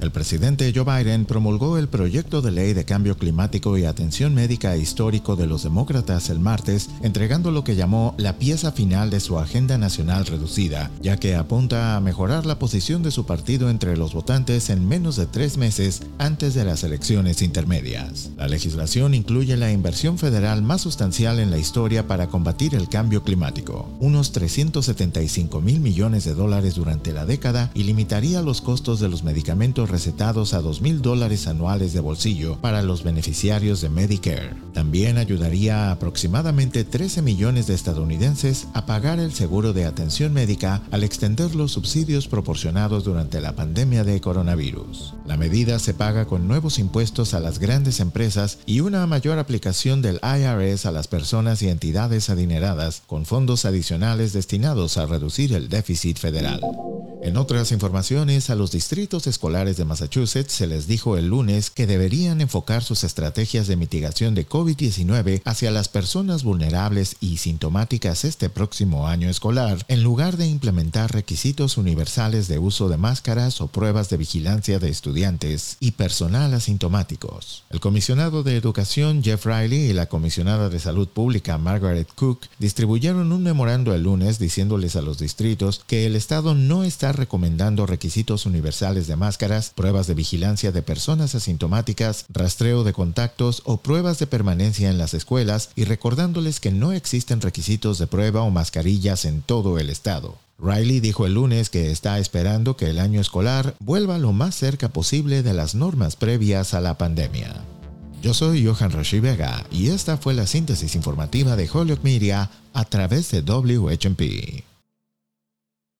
El presidente Joe Biden promulgó el proyecto de ley de cambio climático y atención médica histórico de los demócratas el martes, entregando lo que llamó la pieza final de su agenda nacional reducida, ya que apunta a mejorar la posición de su partido entre los votantes en menos de tres meses antes de las elecciones intermedias. La legislación incluye la inversión federal más sustancial en la historia para combatir el cambio climático, unos 375 mil millones de dólares durante la década y limitaría los costos de los medicamentos recetados a 2.000 dólares anuales de bolsillo para los beneficiarios de Medicare. También ayudaría a aproximadamente 13 millones de estadounidenses a pagar el seguro de atención médica al extender los subsidios proporcionados durante la pandemia de coronavirus. La medida se paga con nuevos impuestos a las grandes empresas y una mayor aplicación del IRS a las personas y entidades adineradas con fondos adicionales destinados a reducir el déficit federal. En otras informaciones, a los distritos escolares de Massachusetts se les dijo el lunes que deberían enfocar sus estrategias de mitigación de COVID-19 hacia las personas vulnerables y sintomáticas este próximo año escolar, en lugar de implementar requisitos universales de uso de máscaras o pruebas de vigilancia de estudiantes y personal asintomáticos. El comisionado de Educación Jeff Riley y la comisionada de Salud Pública Margaret Cook distribuyeron un memorando el lunes diciéndoles a los distritos que el Estado no está recomendando requisitos universales de máscaras, pruebas de vigilancia de personas asintomáticas, rastreo de contactos o pruebas de permanencia en las escuelas y recordándoles que no existen requisitos de prueba o mascarillas en todo el estado. Riley dijo el lunes que está esperando que el año escolar vuelva lo más cerca posible de las normas previas a la pandemia. Yo soy Johan Rashi Vega y esta fue la síntesis informativa de Holyoke Media a través de WHMP.